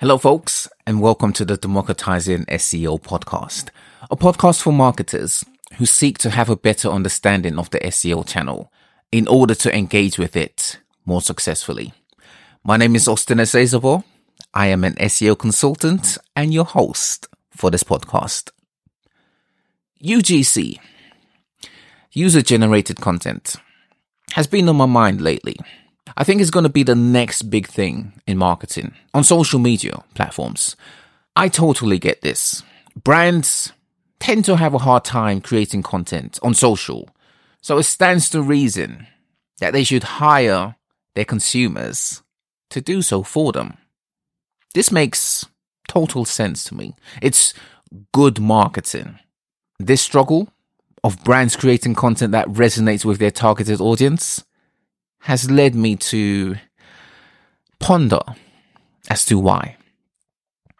Hello, folks, and welcome to the Democratizing SEO podcast, a podcast for marketers who seek to have a better understanding of the SEO channel in order to engage with it more successfully. My name is Austin Esezobor. I am an SEO consultant and your host for this podcast. UGC, user generated content, has been on my mind lately. I think it's going to be the next big thing in marketing on social media platforms. I totally get this. Brands tend to have a hard time creating content on social. So it stands to reason that they should hire their consumers to do so for them. This makes total sense to me. It's good marketing. This struggle of brands creating content that resonates with their targeted audience has led me to ponder as to why.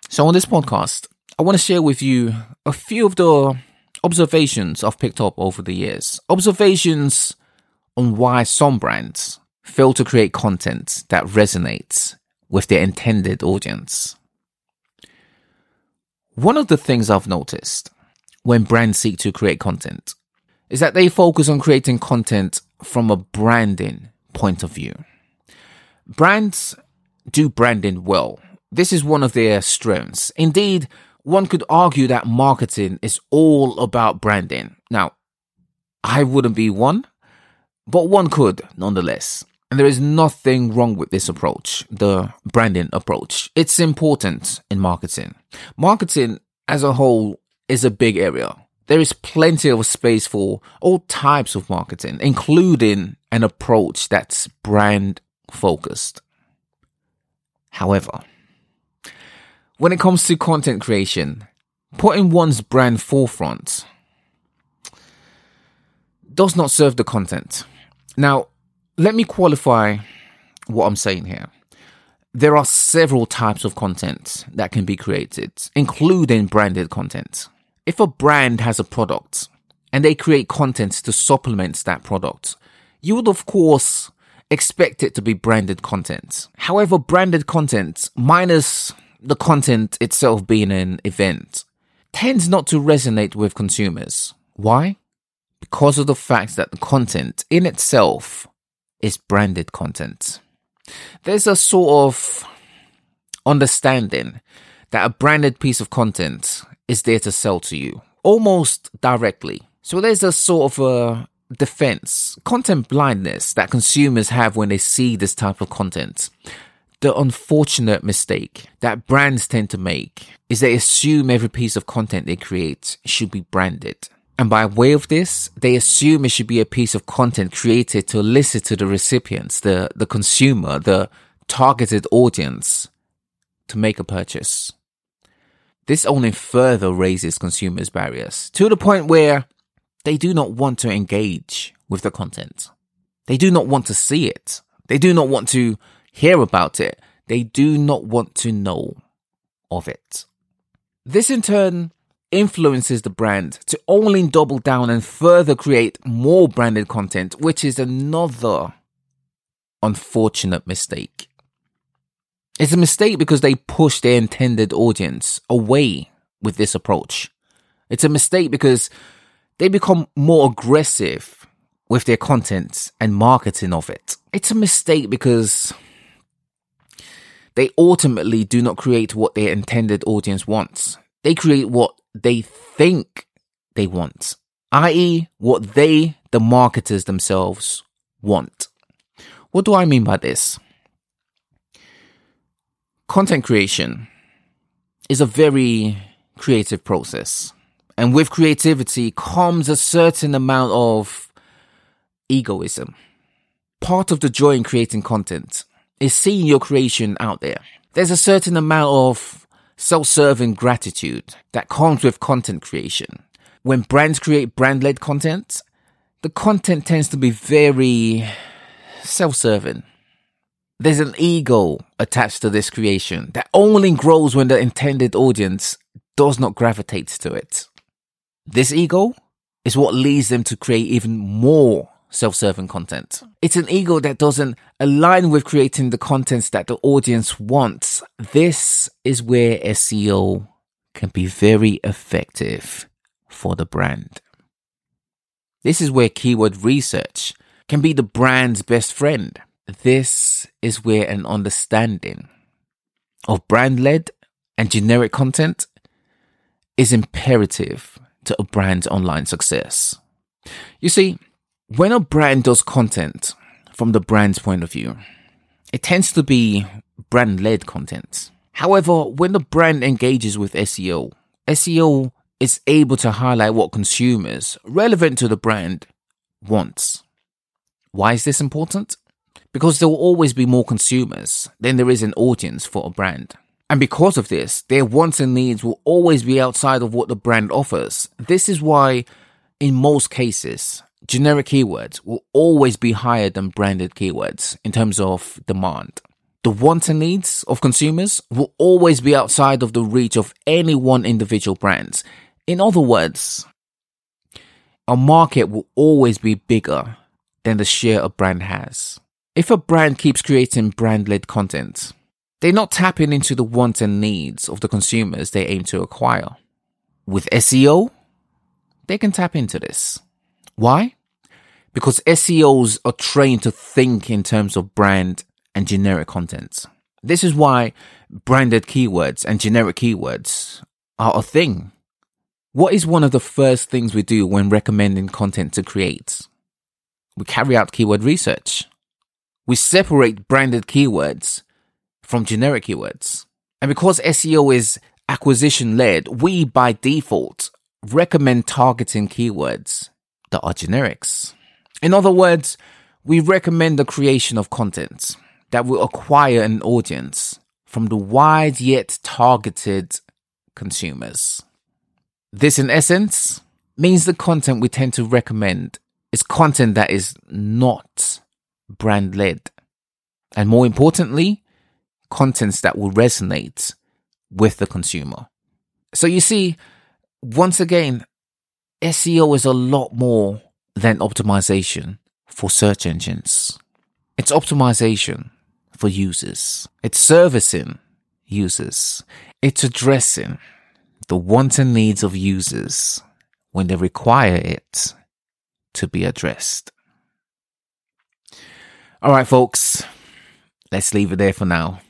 So on this podcast, I want to share with you a few of the observations I've picked up over the years. Observations on why some brands fail to create content that resonates with their intended audience. One of the things I've noticed when brands seek to create content is that they focus on creating content from a branding point of view. Brands do branding well. This is one of their strengths. Indeed, one could argue that marketing is all about branding. Now, I wouldn't be one, but one could nonetheless. And there is nothing wrong with this approach, the branding approach. It's important in marketing. Marketing as a whole is a big area. There is plenty of space for all types of marketing, including an approach that's brand focused. However, when it comes to content creation, putting one's brand forefront does not serve the content. Now, let me qualify what I'm saying here. There are several types of content that can be created, including branded content. If a brand has a product and they create content to supplement that product, you would of course expect it to be branded content. However, branded content, minus the content itself being an event, tends not to resonate with consumers. Why? Because of the fact that the content in itself is branded content. There's a sort of understanding that a branded piece of content is there to sell to you almost directly. So there's a sort of a defense, content blindness that consumers have when they see this type of content. The unfortunate mistake that brands tend to make is they assume every piece of content they create should be branded. And by way of this, they assume it should be a piece of content created to elicit to the recipients, the, the consumer, the targeted audience to make a purchase. This only further raises consumers' barriers to the point where they do not want to engage with the content. They do not want to see it. They do not want to hear about it. They do not want to know of it. This in turn influences the brand to only double down and further create more branded content, which is another unfortunate mistake. It's a mistake because they push their intended audience away with this approach. It's a mistake because they become more aggressive with their content and marketing of it. It's a mistake because they ultimately do not create what their intended audience wants. They create what they think they want, i.e., what they, the marketers themselves, want. What do I mean by this? Content creation is a very creative process. And with creativity comes a certain amount of egoism. Part of the joy in creating content is seeing your creation out there. There's a certain amount of self-serving gratitude that comes with content creation. When brands create brand-led content, the content tends to be very self-serving. There's an ego attached to this creation that only grows when the intended audience does not gravitate to it. This ego is what leads them to create even more self-serving content. It's an ego that doesn't align with creating the contents that the audience wants. This is where SEO can be very effective for the brand. This is where keyword research can be the brand's best friend. This is where an understanding of brand led and generic content is imperative to a brand's online success. You see, when a brand does content from the brand's point of view, it tends to be brand led content. However, when the brand engages with SEO, SEO is able to highlight what consumers relevant to the brand wants. Why is this important? Because there will always be more consumers than there is an audience for a brand. And because of this, their wants and needs will always be outside of what the brand offers. This is why, in most cases, generic keywords will always be higher than branded keywords in terms of demand. The wants and needs of consumers will always be outside of the reach of any one individual brand. In other words, a market will always be bigger than the share a brand has. If a brand keeps creating brand led content, they're not tapping into the wants and needs of the consumers they aim to acquire. With SEO, they can tap into this. Why? Because SEOs are trained to think in terms of brand and generic content. This is why branded keywords and generic keywords are a thing. What is one of the first things we do when recommending content to create? We carry out keyword research. We separate branded keywords from generic keywords. And because SEO is acquisition led, we by default recommend targeting keywords that are generics. In other words, we recommend the creation of content that will acquire an audience from the wide yet targeted consumers. This, in essence, means the content we tend to recommend is content that is not brand led. And more importantly, contents that will resonate with the consumer. So you see, once again, SEO is a lot more than optimization for search engines. It's optimization for users. It's servicing users. It's addressing the wants and needs of users when they require it to be addressed. All right, folks, let's leave it there for now.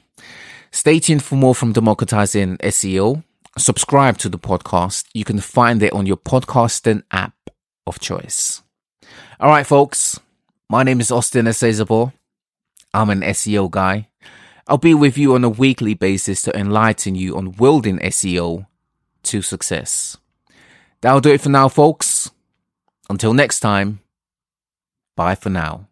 Stay tuned for more from Democratizing SEO. Subscribe to the podcast. You can find it on your podcasting app of choice. All right, folks. My name is Austin Esezobor. I'm an SEO guy. I'll be with you on a weekly basis to enlighten you on wielding SEO to success. That'll do it for now, folks. Until next time, bye for now.